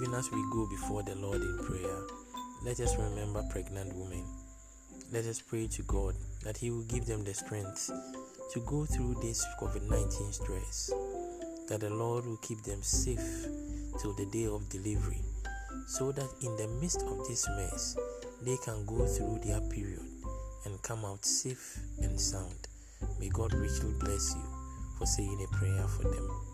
Even as we go before the Lord in prayer, let us remember pregnant women. Let us pray to God that He will give them the strength to go through this COVID 19 stress, that the Lord will keep them safe till the day of delivery, so that in the midst of this mess, they can go through their period and come out safe and sound. May God richly bless you for saying a prayer for them.